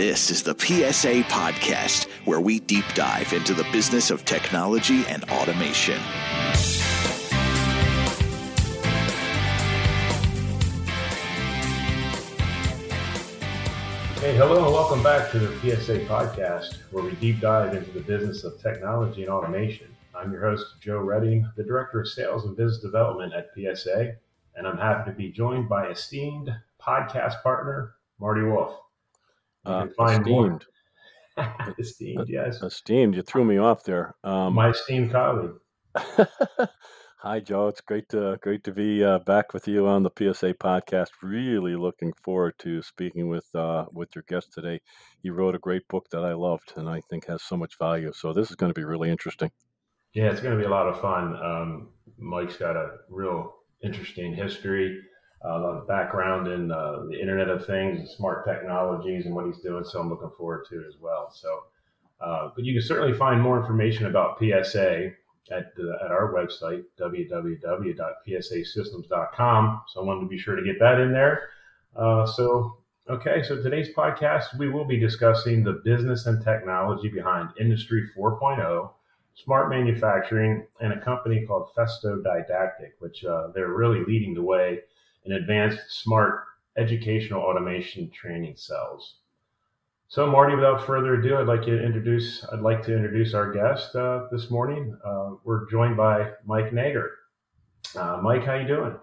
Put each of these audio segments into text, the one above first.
This is the PSA Podcast, where we deep dive into the business of technology and automation. Hey, hello, and welcome back to the PSA Podcast, where we deep dive into the business of technology and automation. I'm your host, Joe Redding, the Director of Sales and Business Development at PSA, and I'm happy to be joined by esteemed podcast partner, Marty Wolf. Uh, esteemed. esteemed, yes. Esteemed. You threw me off there. Um, My esteemed colleague. Hi, Joe. It's great to great to be uh, back with you on the PSA podcast. Really looking forward to speaking with uh, with your guest today. He wrote a great book that I loved and I think has so much value. So this is going to be really interesting. Yeah, it's going to be a lot of fun. Um, Mike's got a real interesting history a lot of background in uh, the Internet of Things and smart technologies and what he's doing. So I'm looking forward to it as well. So, uh, but you can certainly find more information about PSA at the, at our website www.psasystems.com. So I wanted to be sure to get that in there. Uh, so okay, so today's podcast we will be discussing the business and technology behind Industry 4.0 smart manufacturing and a company called Festo Didactic, which uh, they're really leading the way and advanced smart educational automation training cells. So, Marty, without further ado, I'd like to introduce. I'd like to introduce our guest uh, this morning. Uh, we're joined by Mike Nager. Uh, Mike, how you doing?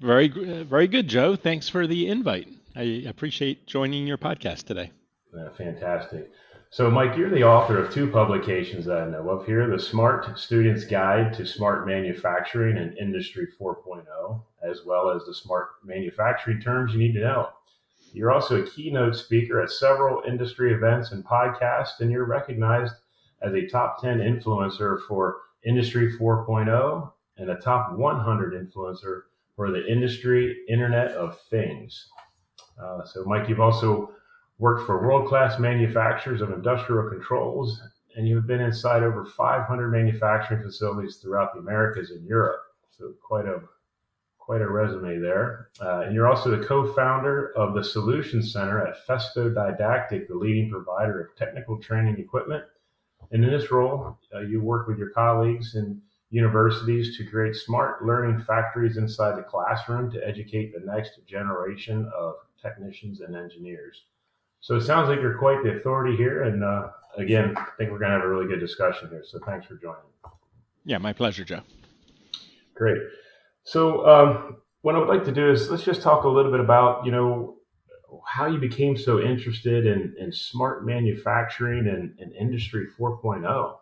Very, very good, Joe. Thanks for the invite. I appreciate joining your podcast today. Fantastic. So, Mike, you're the author of two publications that I know of here The Smart Student's Guide to Smart Manufacturing and Industry 4.0, as well as The Smart Manufacturing Terms You Need to Know. You're also a keynote speaker at several industry events and podcasts, and you're recognized as a top 10 influencer for Industry 4.0 and a top 100 influencer for the industry Internet of Things. Uh, so, Mike, you've also worked for world class manufacturers of industrial controls, and you've been inside over 500 manufacturing facilities throughout the Americas and Europe. So, quite a quite a resume there. Uh, and you're also the co-founder of the Solution Center at Festo Didactic, the leading provider of technical training equipment. And in this role, uh, you work with your colleagues in universities to create smart learning factories inside the classroom to educate the next generation of technicians and engineers. So it sounds like you're quite the authority here. And uh, again, I think we're going to have a really good discussion here. So thanks for joining. Yeah, my pleasure, Joe. Great. So um, what I would like to do is let's just talk a little bit about, you know, how you became so interested in, in smart manufacturing and, and industry 4.0.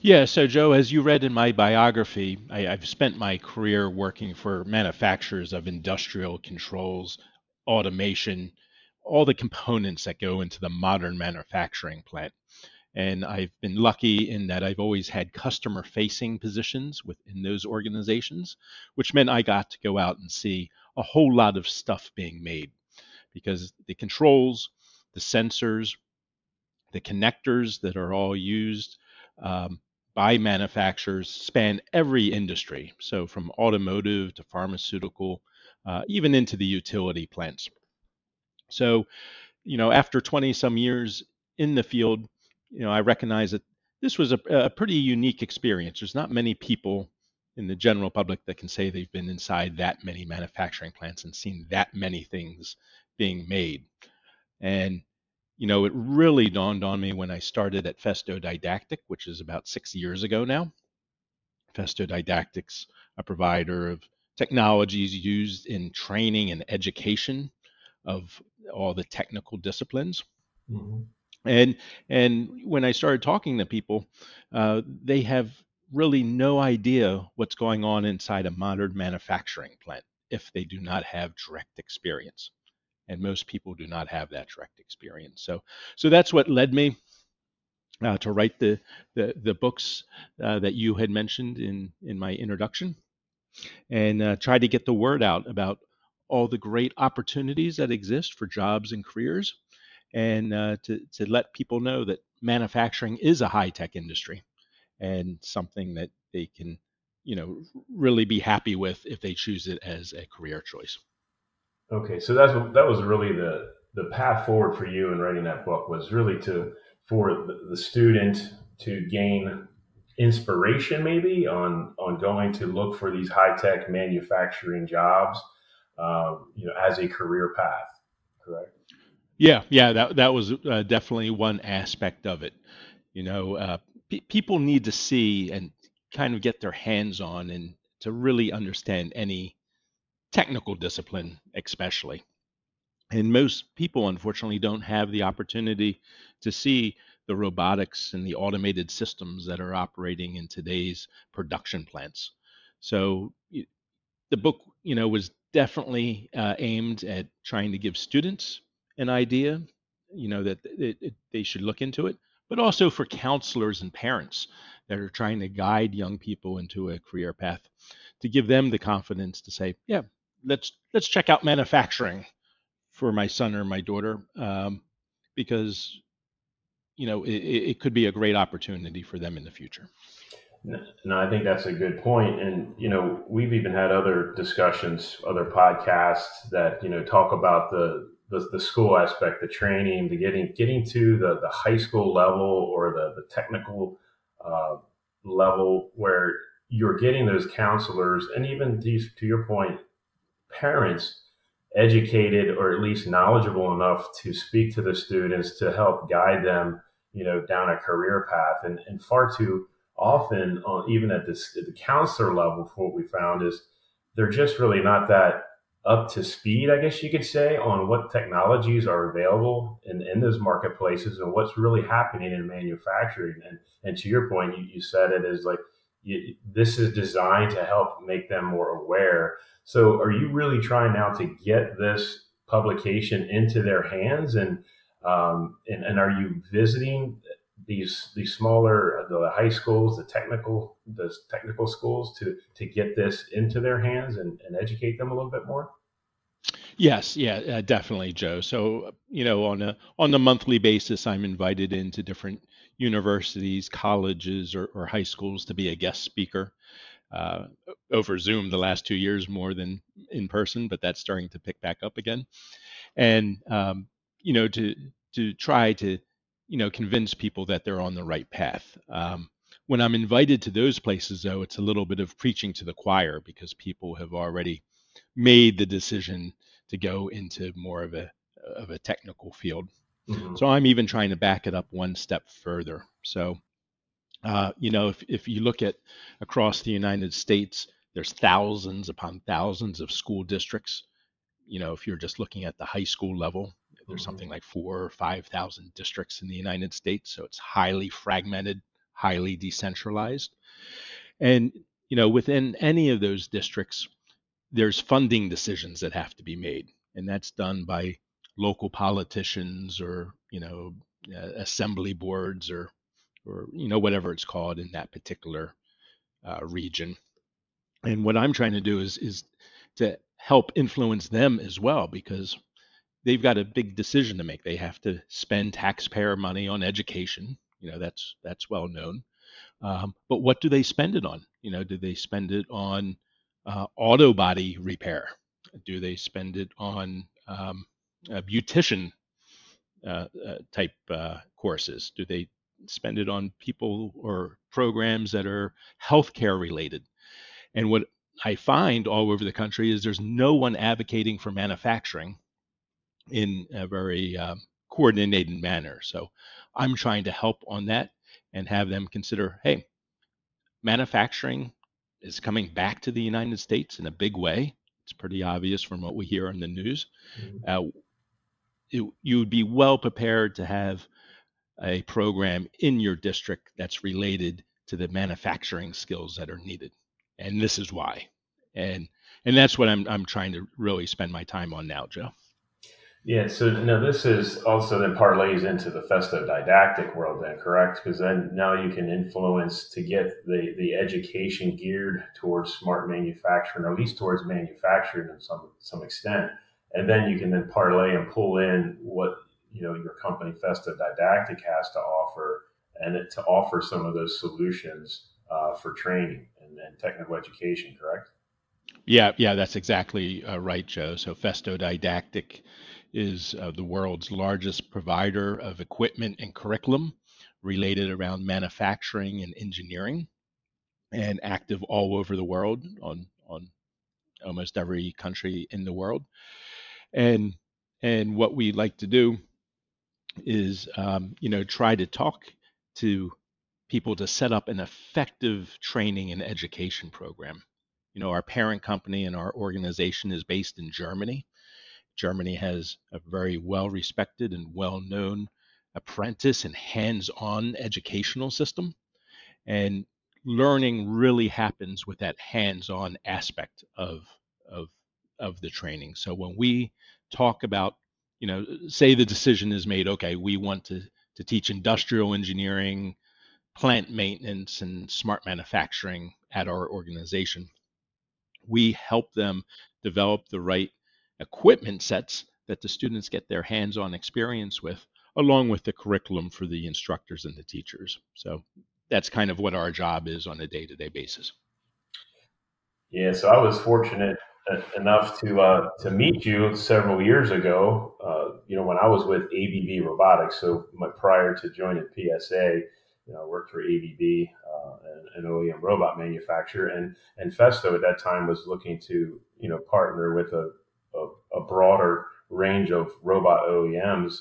Yeah, so Joe, as you read in my biography, I, have spent my career working for manufacturers of industrial controls, automation, all the components that go into the modern manufacturing plant. And I've been lucky in that I've always had customer facing positions within those organizations, which meant I got to go out and see a whole lot of stuff being made because the controls, the sensors, the connectors that are all used um, by manufacturers span every industry. So from automotive to pharmaceutical, uh, even into the utility plants. So, you know, after 20 some years in the field, you know, I recognize that this was a, a pretty unique experience. There's not many people in the general public that can say they've been inside that many manufacturing plants and seen that many things being made. And you know, it really dawned on me when I started at Festo Didactic, which is about six years ago now. Festo Didactic's a provider of technologies used in training and education of all the technical disciplines. Mm-hmm. And and when I started talking to people, uh, they have really no idea what's going on inside a modern manufacturing plant if they do not have direct experience. And most people do not have that direct experience. So so that's what led me uh, to write the the, the books uh, that you had mentioned in in my introduction, and uh, try to get the word out about all the great opportunities that exist for jobs and careers, and uh, to, to let people know that manufacturing is a high tech industry and something that they can, you know, really be happy with if they choose it as a career choice. Okay, so that's that was really the the path forward for you in writing that book was really to for the, student to gain inspiration maybe on on going to look for these high tech manufacturing jobs, um, you know, as a career path. Correct. Yeah, yeah, that that was uh, definitely one aspect of it. You know, uh, pe- people need to see and kind of get their hands on and to really understand any technical discipline, especially. And most people, unfortunately, don't have the opportunity to see the robotics and the automated systems that are operating in today's production plants. So the book, you know, was definitely uh, aimed at trying to give students an idea, you know, that it, it, they should look into it, but also for counselors and parents that are trying to guide young people into a career path to give them the confidence to say, yeah, let's let's check out manufacturing for my son or my daughter um, because you know it, it could be a great opportunity for them in the future. No, I think that's a good point. And, you know, we've even had other discussions, other podcasts that, you know, talk about the, the, the school aspect, the training, the getting, getting to the, the high school level or the, the technical uh, level where you're getting those counselors and even these, to your point, parents educated or at least knowledgeable enough to speak to the students to help guide them, you know, down a career path. And, and far too often, uh, even at, this, at the counselor level, for what we found is they're just really not that up to speed, I guess you could say, on what technologies are available in, in those marketplaces and what's really happening in manufacturing. And, and to your point, you, you said it is like you, this is designed to help make them more aware. So, are you really trying now to get this publication into their hands, and um, and, and are you visiting these these smaller the high schools, the technical the technical schools to to get this into their hands and, and educate them a little bit more? Yes, yeah, uh, definitely, Joe. So, you know, on a on a monthly basis, I'm invited into different universities, colleges, or, or high schools to be a guest speaker uh, over Zoom the last two years more than in person, but that's starting to pick back up again. And um, you know, to to try to you know convince people that they're on the right path. Um, when I'm invited to those places, though, it's a little bit of preaching to the choir because people have already made the decision to go into more of a of a technical field. Mm-hmm. So I'm even trying to back it up one step further. So, uh, you know, if if you look at across the United States, there's thousands upon thousands of school districts. You know, if you're just looking at the high school level, there's mm-hmm. something like four or five thousand districts in the United States. So it's highly fragmented, highly decentralized, and you know, within any of those districts, there's funding decisions that have to be made, and that's done by local politicians or you know uh, assembly boards or or you know whatever it's called in that particular uh, region. And what I'm trying to do is is to help influence them as well because they've got a big decision to make. They have to spend taxpayer money on education. You know that's that's well known. Um, but what do they spend it on? You know, do they spend it on uh, auto body repair? Do they spend it on um, uh, beautician uh, uh, type uh, courses? Do they spend it on people or programs that are healthcare related? And what I find all over the country is there's no one advocating for manufacturing in a very um, coordinated manner. So I'm trying to help on that and have them consider hey, manufacturing is coming back to the United States in a big way. It's pretty obvious from what we hear in the news. Mm-hmm. Uh, it, you would be well prepared to have a program in your district that's related to the manufacturing skills that are needed. And this is why. And and that's what I'm I'm trying to really spend my time on now, Joe. Yeah, so now this is also then parlays into the festo didactic world then, correct? Because then now you can influence to get the, the education geared towards smart manufacturing, or at least towards manufacturing in some some extent. And then you can then parlay and pull in what you know your company Festo Didactic has to offer and it, to offer some of those solutions uh, for training and, and technical education, correct? Yeah, yeah, that's exactly uh, right, Joe. So Festo Didactic is uh, the world's largest provider of equipment and curriculum related around manufacturing and engineering, and active all over the world on on almost every country in the world. And and what we like to do is, um, you know, try to talk to people to set up an effective training and education program. You know, our parent company and our organization is based in Germany. Germany has a very well respected and well known apprentice and hands on educational system. And learning really happens with that hands on aspect of, of, of the training. So when we talk about, you know, say the decision is made, okay, we want to, to teach industrial engineering, plant maintenance, and smart manufacturing at our organization, we help them develop the right equipment sets that the students get their hands on experience with, along with the curriculum for the instructors and the teachers. So that's kind of what our job is on a day to day basis. Yeah, so I was fortunate enough to uh, to meet you several years ago. Uh, you know, when I was with ABB Robotics, so my, prior to joining PSA, you know, I worked for ABB, uh, an, OEM robot manufacturer, and and Festo at that time was looking to you know partner with a a, a broader range of robot OEMs.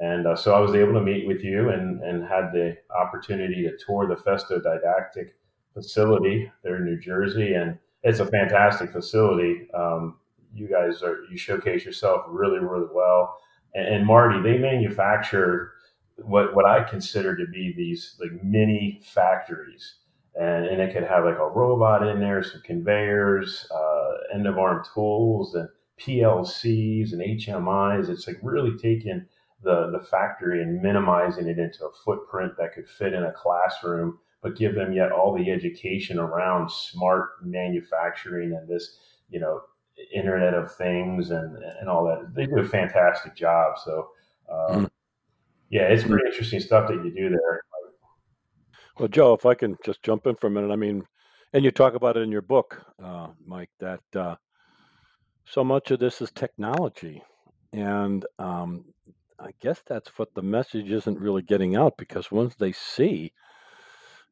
And uh, so I was able to meet with you and, and had the opportunity to tour the Festo Didactic facility there in New Jersey. And it's a fantastic facility. Um, you guys are, you showcase yourself really, really well. And, and Marty, they manufacture what, what I consider to be these like mini factories. And, and it could have like a robot in there, some conveyors, uh, end of arm tools, and PLCs and HMIs. It's like really taking the, the factory and minimizing it into a footprint that could fit in a classroom, but give them yet all the education around smart manufacturing and this, you know, Internet of Things and, and all that. They do a fantastic job. So, um, yeah, it's pretty interesting stuff that you do there. Well, Joe, if I can just jump in for a minute, I mean, and you talk about it in your book, uh, Mike, that uh, so much of this is technology. And um, I guess that's what the message isn't really getting out because once they see,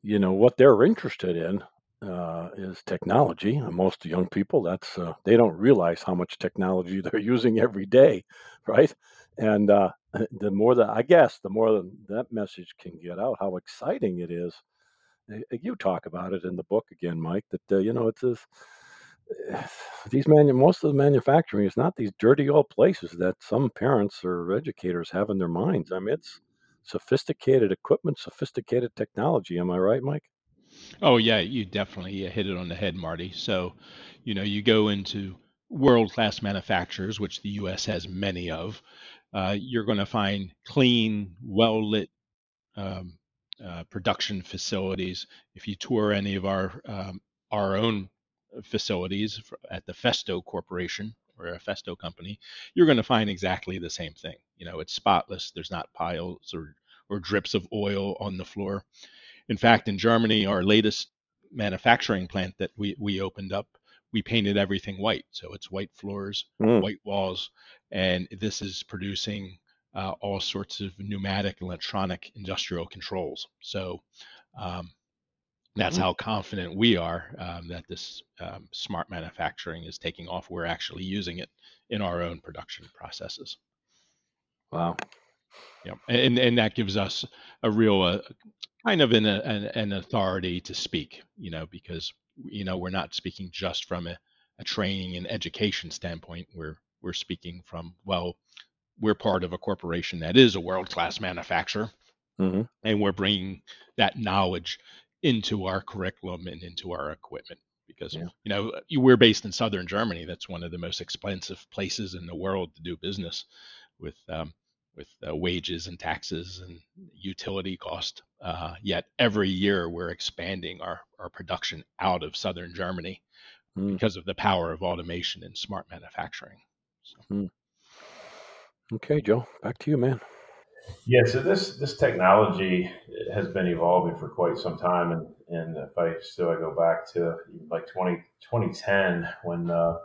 you know, what they're interested in uh, is technology. And most young people, that's uh, they don't realize how much technology they're using every day, right? And uh, the more that I guess, the more that that message can get out, how exciting it is. You talk about it in the book again, Mike. That uh, you know, it's this these man most of the manufacturing is not these dirty old places that some parents or educators have in their minds. I mean, it's sophisticated equipment, sophisticated technology. Am I right, Mike? Oh yeah, you definitely hit it on the head, Marty. So, you know, you go into world-class manufacturers, which the U.S. has many of. Uh, you're going to find clean, well-lit um, uh, production facilities. If you tour any of our um, our own facilities at the Festo Corporation or a Festo company, you're going to find exactly the same thing. You know, it's spotless. There's not piles or or drips of oil on the floor. In fact, in Germany, our latest manufacturing plant that we we opened up, we painted everything white. So it's white floors, mm. white walls, and this is producing uh, all sorts of pneumatic, electronic, industrial controls. So um, that's mm-hmm. how confident we are um, that this um, smart manufacturing is taking off. We're actually using it in our own production processes. Wow. Yeah, and and that gives us a real uh, kind of an, an, an authority to speak. You know, because you know we're not speaking just from a, a training and education standpoint. We're we're speaking from well, we're part of a corporation that is a world class manufacturer. Mm-hmm. And we're bringing that knowledge into our curriculum and into our equipment because yeah. you know we're based in southern Germany. That's one of the most expensive places in the world to do business with um, with uh, wages and taxes and utility cost. Uh, yet every year we're expanding our our production out of southern Germany mm. because of the power of automation and smart manufacturing. So. Mm. Okay, Joe, back to you, man. Yeah, so this this technology has been evolving for quite some time, and and if I still I go back to like 20, 2010 when uh,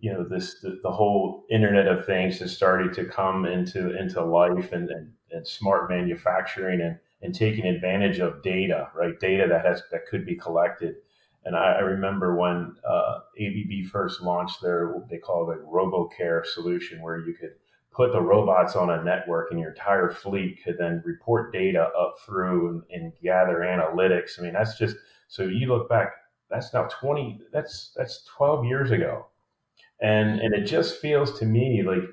you know this the, the, whole Internet of Things has started to come into into life, and, and, and smart manufacturing and and taking advantage of data, right? Data that has that could be collected. And I, I remember when uh, ABB first launched their they call it a RoboCare solution, where you could put the robots on a network and your entire fleet could then report data up through and, and, gather analytics. I mean, that's just so you look back, that's now 20, that's that's 12 years ago. And and it just feels to me like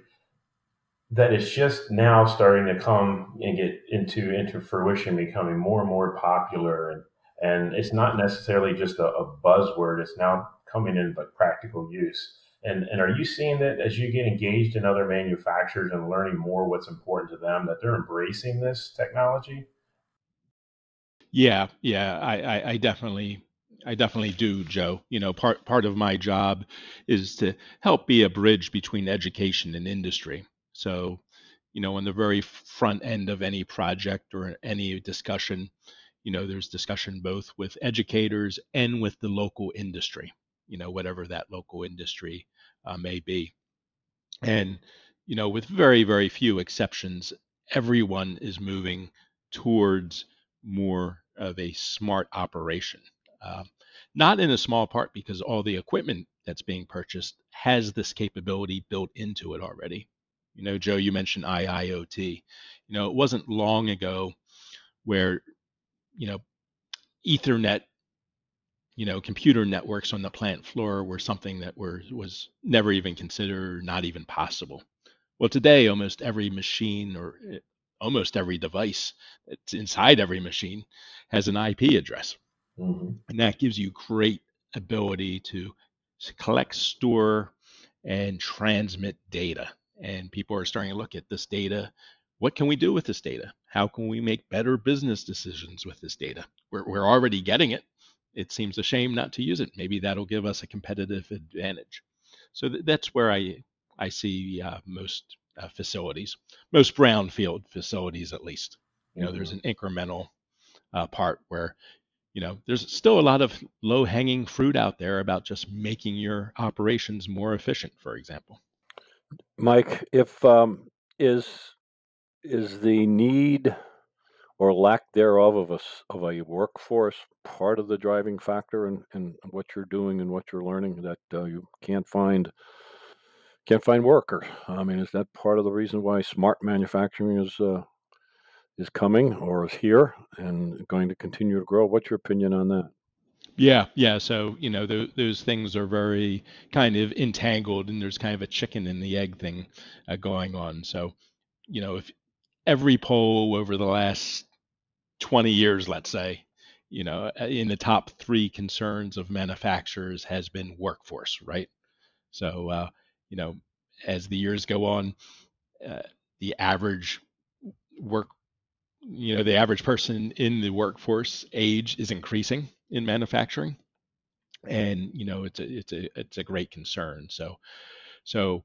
that it's just now starting to come and get into into fruition, becoming more and more popular and and it's not necessarily just a, a buzzword, it's now coming in like practical use. And, and are you seeing that as you get engaged in other manufacturers and learning more what's important to them, that they're embracing this technology? Yeah, yeah, I, I, I definitely I definitely do, Joe. You know, part part of my job is to help be a bridge between education and industry. So, you know, on the very front end of any project or any discussion, you know, there's discussion both with educators and with the local industry. You know, whatever that local industry uh, may be. And, you know, with very, very few exceptions, everyone is moving towards more of a smart operation. Uh, not in a small part because all the equipment that's being purchased has this capability built into it already. You know, Joe, you mentioned IIoT. You know, it wasn't long ago where, you know, Ethernet you know, computer networks on the plant floor were something that were was never even considered, not even possible. Well, today almost every machine or eh, almost every device that's inside every machine has an IP address, mm-hmm. and that gives you great ability to collect, store, and transmit data. And people are starting to look at this data. What can we do with this data? How can we make better business decisions with this data? We're, we're already getting it it seems a shame not to use it. Maybe that'll give us a competitive advantage. So th- that's where I I see uh, most uh, facilities, most brownfield facilities at least. You know, mm-hmm. there's an incremental uh, part where you know there's still a lot of low hanging fruit out there about just making your operations more efficient, for example. Mike, if um, is is the need or lack thereof of a, of a workforce part of the driving factor in, in what you're doing and what you're learning that uh, you can't find can't find workers i mean is that part of the reason why smart manufacturing is uh, is coming or is here and going to continue to grow what's your opinion on that yeah, yeah. So you know, those, things are very kind of entangled, and there's kind of a chicken and the egg thing uh, going on. So, you know, if every poll over the last 20 years, let's say, you know, uh, in the top three concerns of manufacturers has been workforce, right? So, uh, you know, as the years go on, uh, the average work, you know, the average person in the workforce age is increasing in manufacturing, and you know, it's a it's a it's a great concern. So, so,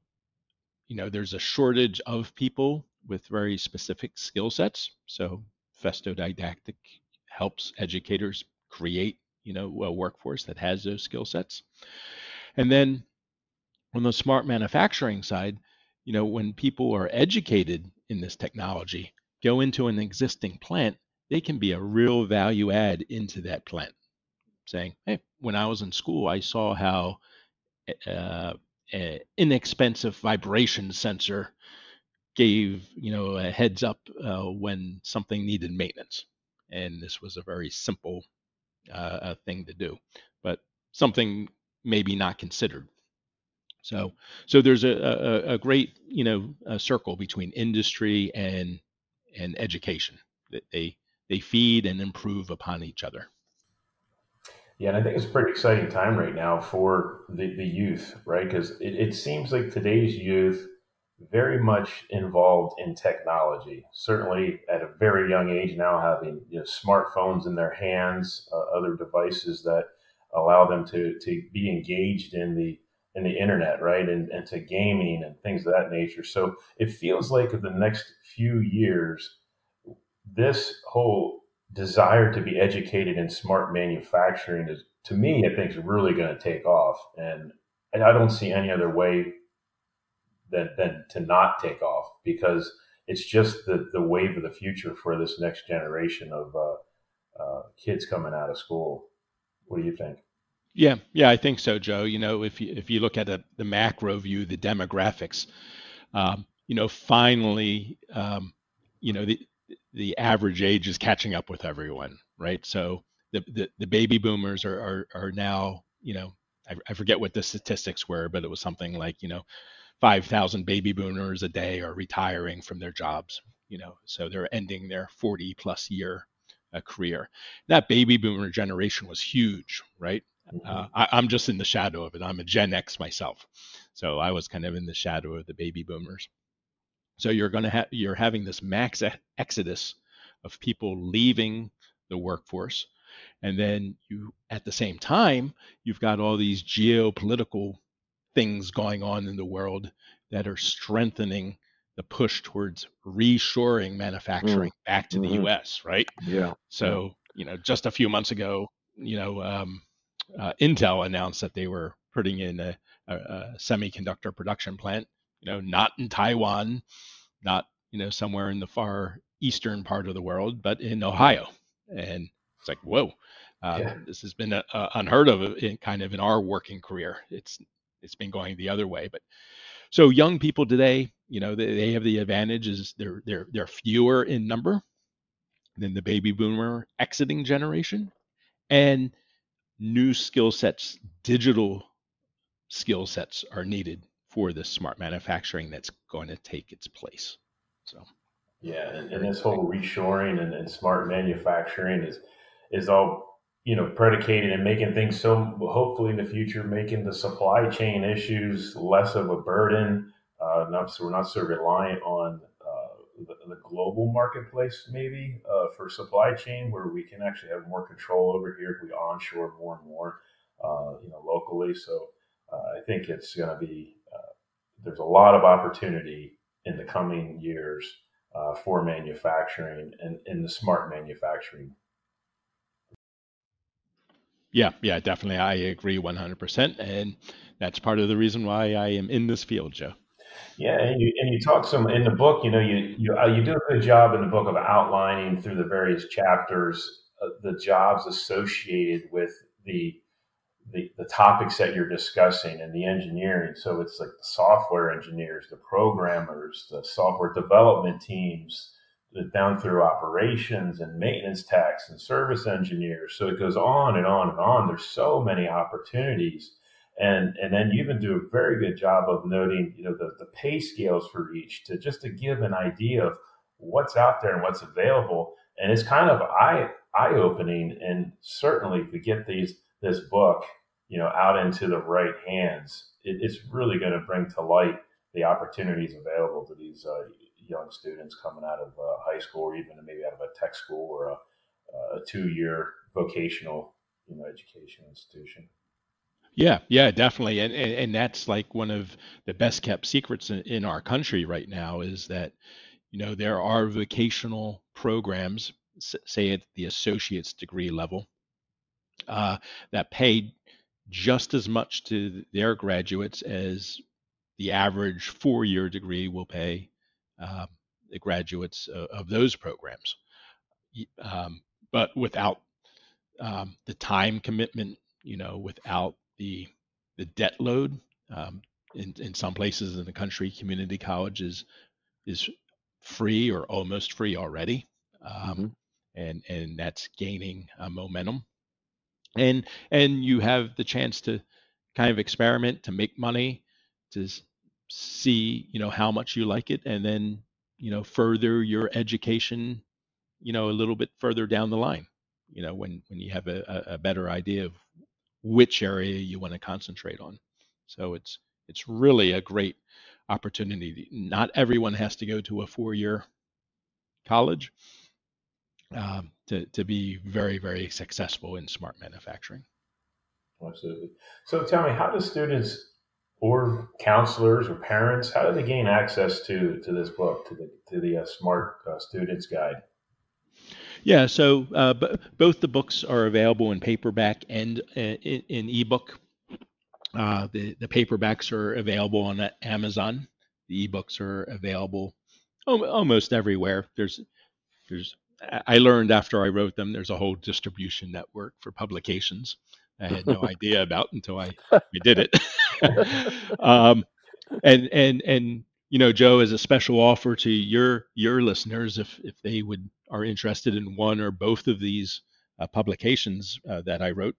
you know, there's a shortage of people with very specific skill sets. So Festo Didactic helps educators create, you know, a workforce that has those skill sets. And then on the smart manufacturing side, you know, when people are educated in this technology, go into an existing plant, they can be a real value add into that plant. Saying, hey, when I was in school, I saw how uh, an inexpensive vibration sensor gave you know a heads up uh, when something needed maintenance, and this was a very simple uh, thing to do, but something maybe not considered. So so there's a, a, a great you know circle between industry and and education that they they feed and improve upon each other. Yeah, and I think it's a pretty exciting time right now for the, the youth, right? Because it, it seems like today's youth very much involved in technology. Certainly at a very young age now, having you know, smartphones in their hands, uh, other devices that allow them to, to be engaged in the, in the internet, right, and, and to gaming and things of that nature. So it feels like in the next few years, this whole desire to be educated in smart manufacturing is, to me, I think is really going to take off, and, and I don't see any other way than than to not take off because it's just the the wave of the future for this next generation of uh, uh, kids coming out of school. What do you think? Yeah, yeah, I think so, Joe. You know, if you if you look at the macro view, the demographics, um, you know, finally, um, you know, the the average age is catching up with everyone, right? So the the, the baby boomers are, are are now, you know, I, I forget what the statistics were, but it was something like, you know, five thousand baby boomers a day are retiring from their jobs. You know, so they're ending their forty plus year uh, career. That baby boomer generation was huge, right? Mm-hmm. Uh, I, am just in the shadow of it. I'm a Gen X myself, so I was kind of in the shadow of the baby boomers. So you're going to have you're having this max exodus of people leaving the workforce, and then you at the same time you've got all these geopolitical things going on in the world that are strengthening the push towards reshoring manufacturing mm. back to mm-hmm. the U.S. Right? Yeah. So you know, just a few months ago, you know, um, uh, Intel announced that they were putting in a, a, a, semiconductor production plant, you know, not in Taiwan, not you know somewhere in the far eastern part of the world, but in Ohio. And it's like, whoa, uh, yeah. this has been a, a unheard of in kind of in our working career. It's it's been going the other way, but so young people today, you know, they, they have the advantages. they're they're they're fewer in number than the baby boomer exiting generation, and new skill sets, digital skill sets are needed for this smart manufacturing that's going to take its place. So, yeah, and, and this whole reshoring and, and, smart manufacturing is is all you know predicated and making things so hopefully in the future making the supply chain issues less of a burden. Uh, not so we're not so reliant on the, the global marketplace maybe uh, for supply chain where we can actually have more control over here if we onshore more and more uh, you know locally so uh, i think it's going to be uh, there's a lot of opportunity in the coming years uh, for manufacturing and in the smart manufacturing yeah yeah definitely i agree 100% and that's part of the reason why i am in this field joe yeah, and you, and you talk some in the book. You know, you you uh, you do a good job in the book of outlining through the various chapters uh, the jobs associated with the, the the topics that you're discussing and the engineering. So it's like the software engineers, the programmers, the software development teams, down through operations and maintenance techs and service engineers. So it goes on and on and on. There's so many opportunities and and then you even do a very good job of noting you know the, the pay scales for each to just to give an idea of what's out there and what's available and it's kind of eye eye opening and certainly to get these this book you know out into the right hands it, it's really going to bring to light the opportunities available to these uh, young students coming out of uh, high school or even maybe out of a tech school or a, a two-year vocational you know education institution? Yeah, yeah, definitely, and, and and that's like one of the best kept secrets in, in our country right now is that you know there are vocational programs, say at the associate's degree level, uh, that pay just as much to their graduates as the average four-year degree will pay uh, the graduates of, of those programs, um, but without um, the time commitment, you know, without the the debt load. Um, in, in some places in the country, community college is is free or almost free already, um, mm-hmm. and and that's gaining uh, momentum. And and you have the chance to kind of experiment, to make money, to see you know how much you like it, and then you know further your education, you know a little bit further down the line. You know when when you have a, a better idea of which area you want to concentrate on. So it's it's really a great opportunity. Not everyone has to go to a four-year college um, to to be very very successful in smart manufacturing. Absolutely. So tell me, how do students or counselors or parents, how do they gain access to to this book, to the to the uh, Smart uh, Students Guide? Yeah, so uh, b- both the books are available in paperback and uh, in, in ebook. Uh, the the paperbacks are available on Amazon. The ebooks are available almost everywhere. There's there's I learned after I wrote them. There's a whole distribution network for publications. I had no idea about until I, I did it. um, and and and you know, Joe, as a special offer to your your listeners, if if they would are interested in one or both of these uh, publications uh, that I wrote,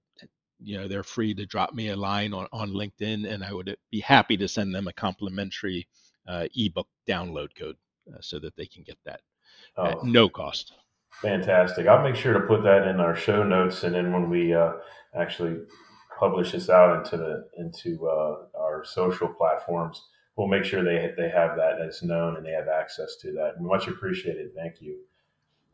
you know, they're free to drop me a line on, on LinkedIn, and I would be happy to send them a complimentary uh, ebook download code uh, so that they can get that oh, at no cost. Fantastic! I'll make sure to put that in our show notes, and then when we uh, actually publish this out into the into uh, our social platforms, we'll make sure they they have that as known and they have access to that. Much appreciated. Thank you.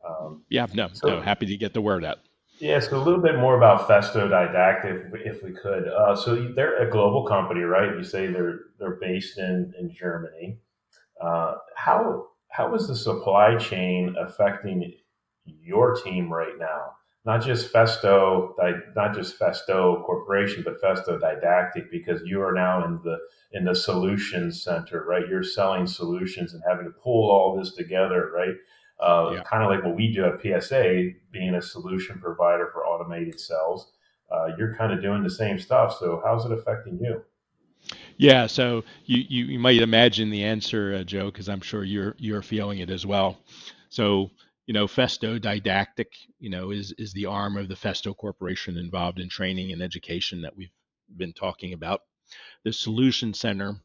Um, yeah, no, so, no, happy to get the word out. Yeah, so a little bit more about Festo Didactic, if, if we could. Uh, so they're a global company, right? You say they're they're based in in Germany. Uh, how how is the supply chain affecting your team right now? Not just Festo, not just Festo Corporation, but Festo Didactic, because you are now in the in the solutions center, right? You're selling solutions and having to pull all this together, right? Uh, yeah. Kind of like what we do at PSA, being a solution provider for automated cells. Uh, you're kind of doing the same stuff. So how's it affecting you? Yeah, so you, you, you might imagine the answer, uh, Joe, because I'm sure you're you're feeling it as well. So you know, Festo Didactic, you know, is is the arm of the Festo Corporation involved in training and education that we've been talking about. The Solution Center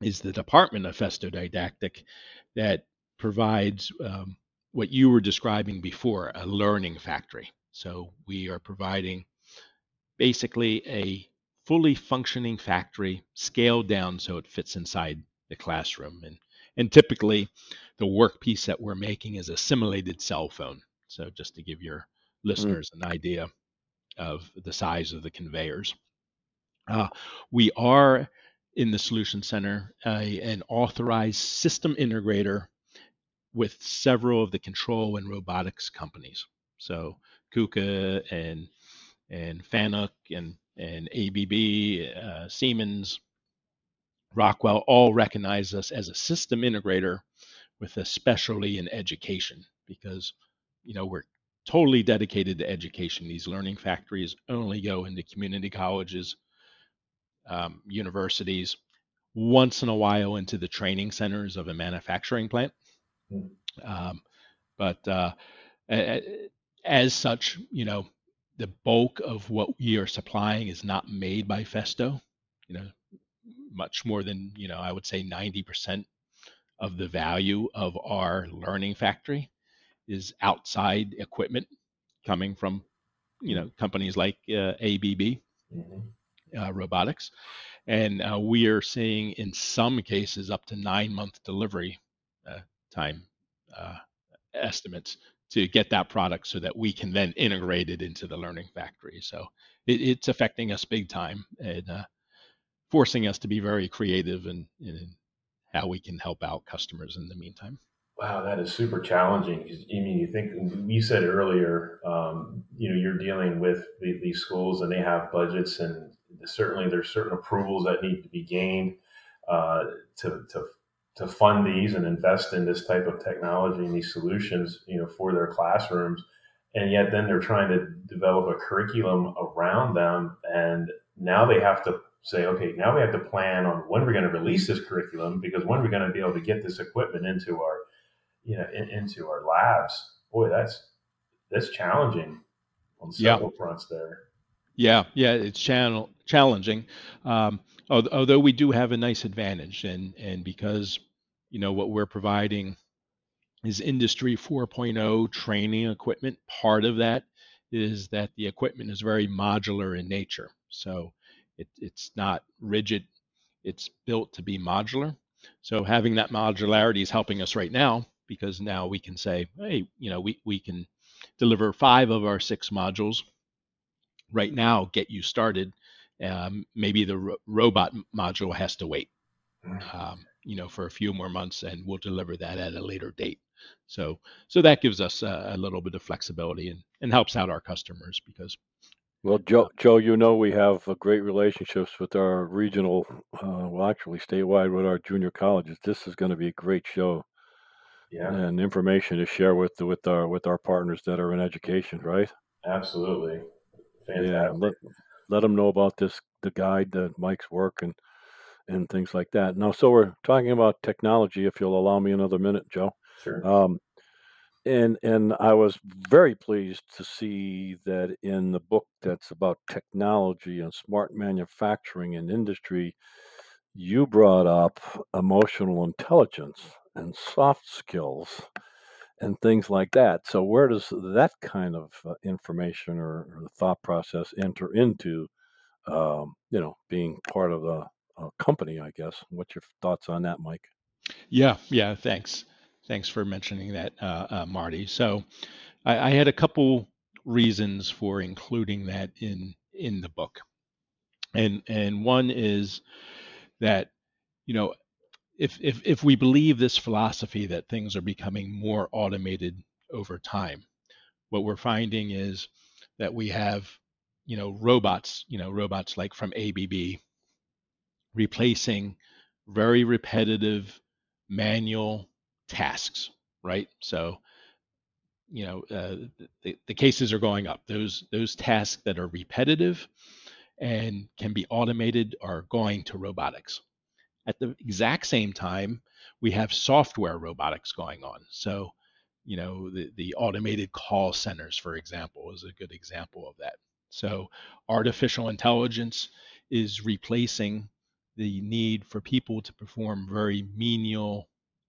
is the department of Festo Didactic that provides um, what you were describing before, a learning factory. So we are providing basically a fully functioning factory scaled down so it fits inside the classroom. And, and typically, the workpiece that we're making is a simulated cell phone. So, just to give your listeners mm. an idea of the size of the conveyors. Uh, we are in the Solution Center an authorized system integrator with several of the control and robotics companies. So KUKA and and Fanuc and and ABB, uh, Siemens, Rockwell all recognize us as a system integrator with especially in education because you know we're totally dedicated to education. These learning factories only go into community colleges, um, universities, once in a while into the training centers of a manufacturing plant. Hmm. Um, but uh, as such, you know, the bulk of what we are supplying is not made by Festo. You know, much more than you know, I would say 90% of the value of our learning factory is outside equipment coming from you know companies like uh, ABB mm-hmm. uh, robotics and uh, we are seeing in some cases up to nine month delivery uh, time uh, estimates to get that product so that we can then integrate it into the learning factory. So it, it's affecting us big time and uh, forcing us to be very creative in, in, how we can help out customers in the meantime. Wow, that is super challenging. I mean, you think you said earlier, um, you know, you're dealing with the, these schools and they have budgets, and certainly there's certain approvals that need to be gained uh, to, to to fund these and invest in this type of technology and these solutions, you know, for their classrooms. And yet then they're trying to develop a curriculum around them. And now they have to say, okay, now we have to plan on when we're going to release this curriculum because when we're going to be able to get this equipment into our, you know, in, into our labs. Boy, that's that's challenging on several yeah. fronts there. Yeah, yeah, it's channel challenging. Um, although we do have a nice advantage, and and because you know what we're providing is industry 4.0 training equipment part of that is that the equipment is very modular in nature so it, it's not rigid it's built to be modular so having that modularity is helping us right now because now we can say hey you know we, we can deliver five of our six modules right now get you started um, maybe the ro- robot module has to wait, Mm. um, you know, for a few more months, and we'll deliver that at a later date. So, so that gives us a, a little bit of flexibility and, and helps out our customers because Well, Joe, Joe, you know we have a great relationships with our regional, uh, well, actually statewide with our junior colleges. This is going to be a great show Yeah, and information to share with with our with our partners that are in education, right? absolutely. Yeah, let let them know about this the guide, the Mike's work, and and things like that. Now, so we're talking about technology. If you'll allow me another minute, Joe. Sure. Um, and and I was very pleased to see that in the book that's about technology and smart manufacturing and industry, you brought up emotional intelligence and soft skills and things like that. So where does that kind of uh, information or, or thought process enter into, um, you know, being part of a, a company? I guess. What's your thoughts on that, Mike? Yeah, yeah. Thanks. Thanks for mentioning that, uh, uh, Marty. So, I, I had a couple reasons for including that in in the book, and and one is that you know if if if we believe this philosophy that things are becoming more automated over time, what we're finding is that we have you know robots, you know robots like from ABB replacing very repetitive manual tasks, right? So, you know, uh, the, the cases are going up. Those those tasks that are repetitive and can be automated are going to robotics. At the exact same time, we have software robotics going on. So, you know, the, the automated call centers, for example, is a good example of that. So, artificial intelligence is replacing the need for people to perform very menial,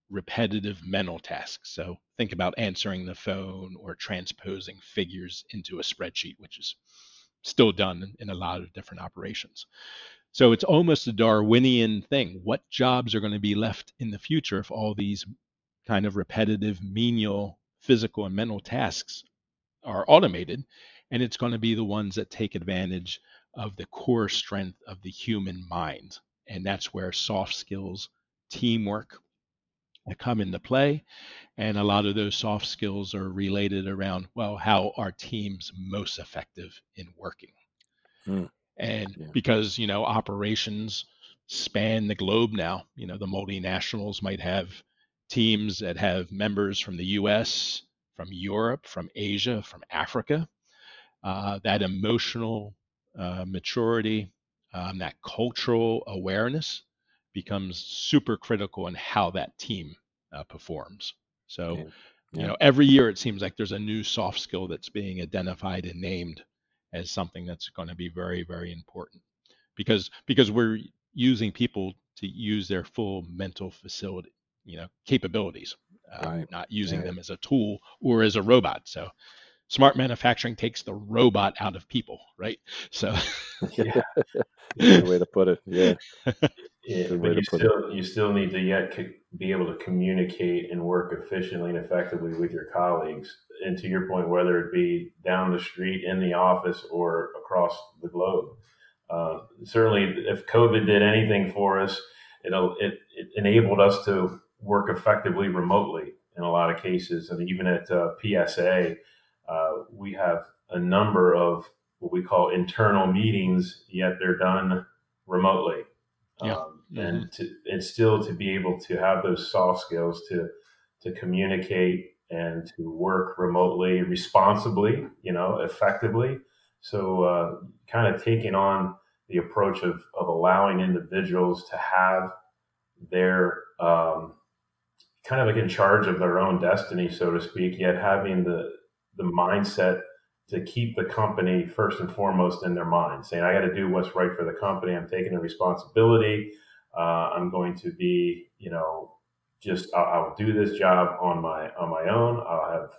repetitive mental tasks. So, think about answering the phone or transposing figures into a spreadsheet, which is still done in a lot of different operations. So it's almost a Darwinian thing. What jobs are going to be left in the future if all these kind of repetitive, menial, physical, and mental tasks are automated? And it's going to be the ones that take advantage of the core strength of the human mind. And that's where soft skills, teamwork, come into play. And a lot of those soft skills are related around, well, how are teams most effective in working? Hmm. And Yeah. because, you know, operations span the globe now, you know, the multinationals might have teams that have members from the US, from Europe, from Asia, from Africa. Uh, that emotional uh, maturity, um, that cultural awareness becomes super critical in how that team uh, performs. So, Yeah. you know, every year it seems like there's a new soft skill that's being identified and named as something that's going to be very, very important because because we're using people to use their full mental facility, you know, capabilities, uh, Right. not using Yeah. them as a tool or as a robot. So, smart manufacturing takes the robot out of people, right? So, Yeah. Way to put it. Yeah. Yeah, but you still you still need to yet co- be able to communicate and work efficiently and effectively with your colleagues. And to your point, whether it be down the street, in the office, or across the globe, uh, certainly if COVID did anything for us, it, it it enabled us to work effectively remotely in a lot of cases. And even at uh, PSA, uh, we have a number of what we call internal meetings, yet they're done remotely. Yeah. Mhm. and to and still to be able to have those soft skills to to communicate and to work remotely responsibly, you know, effectively. So uh, kind of taking on the approach of of allowing individuals to have their um, kind of like in charge of their own destiny, so to speak, yet having the the mindset to keep the company first and foremost in their mind, saying, "I got to do what's right for the company. I'm taking the responsibility. Uh, I'm going to be, you know, just I'll, I'll do this job on my on my own. I'll have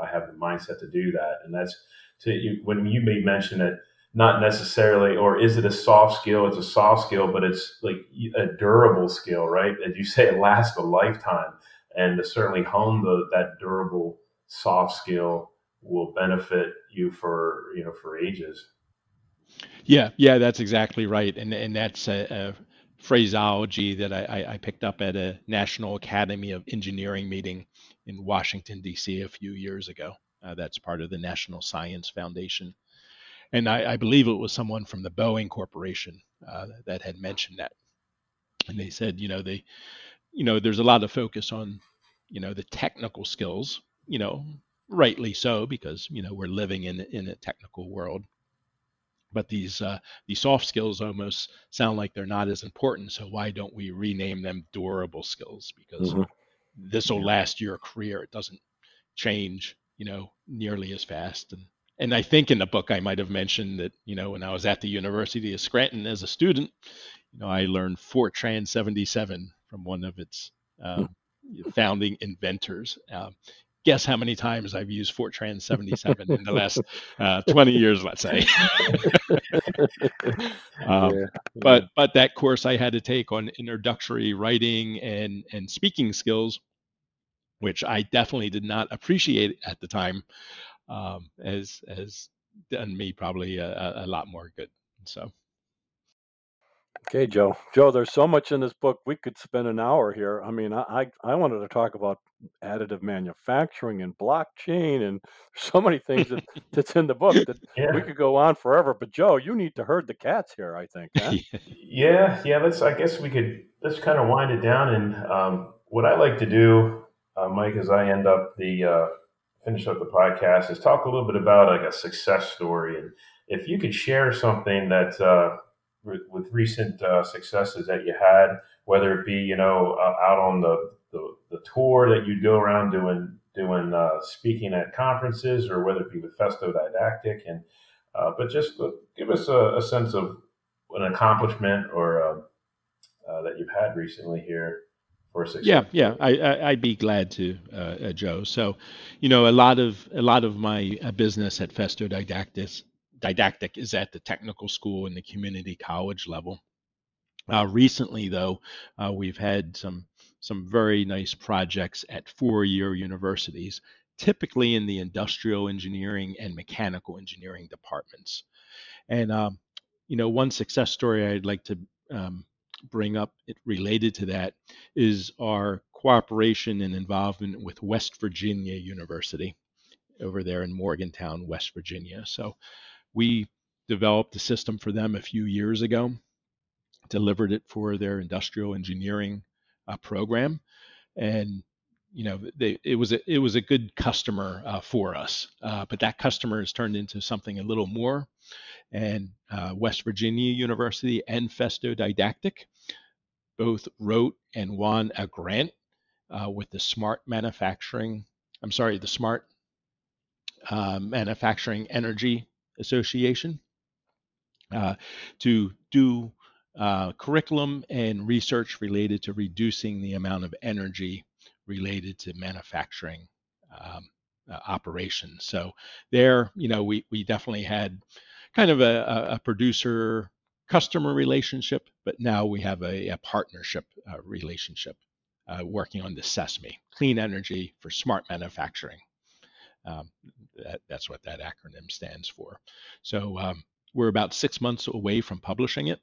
I have the mindset to do that, and that's to you, when you may mention it." Not necessarily, or is it a soft skill? It's a soft skill, but it's like a durable skill, right? As you say, it lasts a lifetime, and to certainly hone the, that durable soft skill will benefit you for you know for ages. Yeah, yeah, that's exactly right, and and that's a, a phraseology that I, I, picked up at a National Academy of Engineering meeting in Washington D.C. a few years ago. Uh, that's part of the National Science Foundation, and I, I believe it was someone from the Boeing Corporation uh, that had mentioned that, and they said, you know, they, you know, there's a lot of focus on, you know, the technical skills, you know, rightly so because you know we're living in in a technical world but these uh, these soft skills almost sound like they're not as important. So why don't we rename them durable skills? Because mm-hmm. this will last your career. It doesn't change, you know, nearly as fast. And and I think in the book I might have mentioned that you know when I was at the University of Scranton as a student, you know, I learned Fortran 77 from one of its um, founding inventors. Uh, guess how many times I've used Fortran 77 in the last uh, 20 years, let's say. um, yeah. But but that course I had to take on introductory writing and and speaking skills, which I definitely did not appreciate at the time, um, as as done me probably a, a lot more good. So. Okay, Joe. Joe, there's so much in this book. We could spend an hour here. I mean, I I, I wanted to talk about additive manufacturing and blockchain and so many things that, that's in the book that yeah. we could go on forever. But Joe, you need to herd the cats here. I think. Huh? yeah, yeah. Let's. I guess we could. Let's kind of wind it down. And um, what I like to do, uh, Mike, as I end up the uh, finish up the podcast, is talk a little bit about like a success story. And if you could share something that. Uh, with recent uh, successes that you had, whether it be you know uh, out on the, the, the tour that you'd go around doing doing uh, speaking at conferences, or whether it be with Festo Didactic, and uh, but just give us a, a, sense of an accomplishment or um, uh, that you've had recently here. For success. Yeah, yeah, I, would be glad to, uh, Joe. So, you know, a lot of a lot of my business at Festo Didactic didactic is at the technical school and the community college level. Uh, recently, though, uh, we've had some some very nice projects at four-year universities, typically in the industrial engineering and mechanical engineering departments. And um, you know, one success story I'd like to um, bring up related to that is our cooperation and involvement with West Virginia University over there in Morgantown, West Virginia. So we developed a system for them a few years ago, delivered it for their industrial engineering uh, program, and you know they, it was a, it was a good customer uh, for us. Uh, but that customer has turned into something a little more, and uh, West Virginia University and Festo Didactic both wrote and won a grant uh, with the Smart Manufacturing. I'm sorry, the Smart uh, Manufacturing Energy Association uh, to do uh, curriculum and research related to reducing the amount of energy related to manufacturing um, uh, operations. So there, you know, we we definitely had kind of a, a producer customer relationship, but now we have a, a partnership uh, relationship uh, working on the CESMII, clean energy for smart manufacturing. Um, that, that's what that acronym stands for. So um, we're about six months away from publishing it.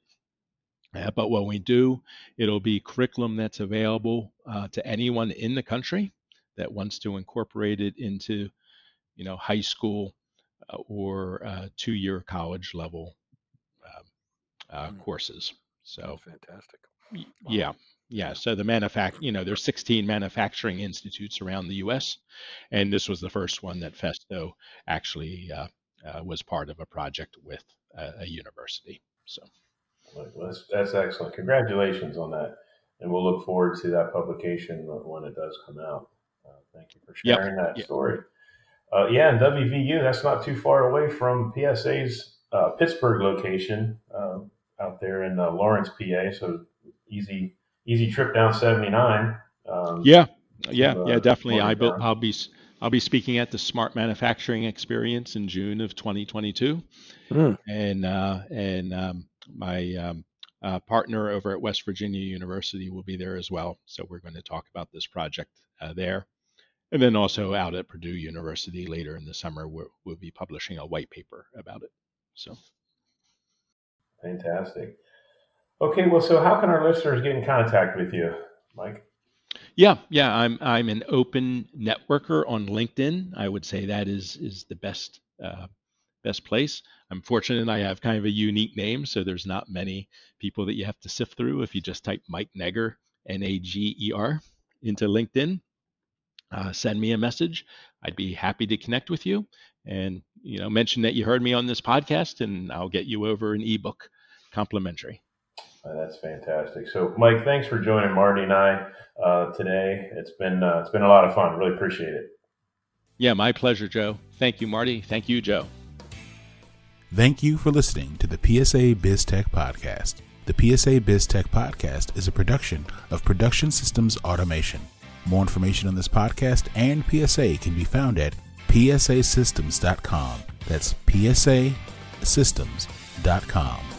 Uh, but when we do, it'll be curriculum that's available uh, to anyone in the country that wants to incorporate it into, you know, high school uh, or uh, two-year college level mm. courses. So fantastic. Wow. Yeah, yeah, so the manufact, you know, there's 16 manufacturing institutes around the U.S., and this was the first one that Festo actually uh, uh, was part of a project with a, a university. So, well, that's, that's excellent. Congratulations on that, and we'll look forward to that publication when it does come out. Uh, thank you for sharing yep. that yep. story. Uh, yeah, and WVU, that's not too far away from PSA's uh, Pittsburgh location uh, out there in Lawrence, PA. So easy easy trip down 79. Um, yeah, yeah, to, uh, yeah, definitely. I will, I'll be I'll be speaking at the Smart Manufacturing Experience in June of 2022, mm. and uh, and um, my um, uh, partner over at West Virginia University will be there as well. So we're going to talk about this project uh, there, and then also out at Purdue University later in the summer, we'll, we'll be publishing a white paper about it. So. Fantastic. Okay, well, so how can our listeners get in contact with you, Mike? Yeah, yeah, I'm I'm an open networker on LinkedIn. I would say that is is the best uh, best place. I'm fortunate I have kind of a unique name, so there's not many people that you have to sift through. If you just type Mike Nager, N A G E R, into LinkedIn, uh, send me a message. I'd be happy to connect with you, and you know, mention that you heard me on this podcast, and I'll get you over an ebook complimentary. Uh, that's fantastic. So, Mike, thanks for joining Marty and I uh, today. It's been uh, it's been a lot of fun. Really appreciate it. Yeah, my pleasure, Joe. Thank you, Marty. Thank you, Joe. Thank you for listening to the PSA BizTech podcast. The PSA BizTech podcast is a production of Production Systems Automation. More information on this podcast and PSA can be found at psasystems.com. That's psasystems.com.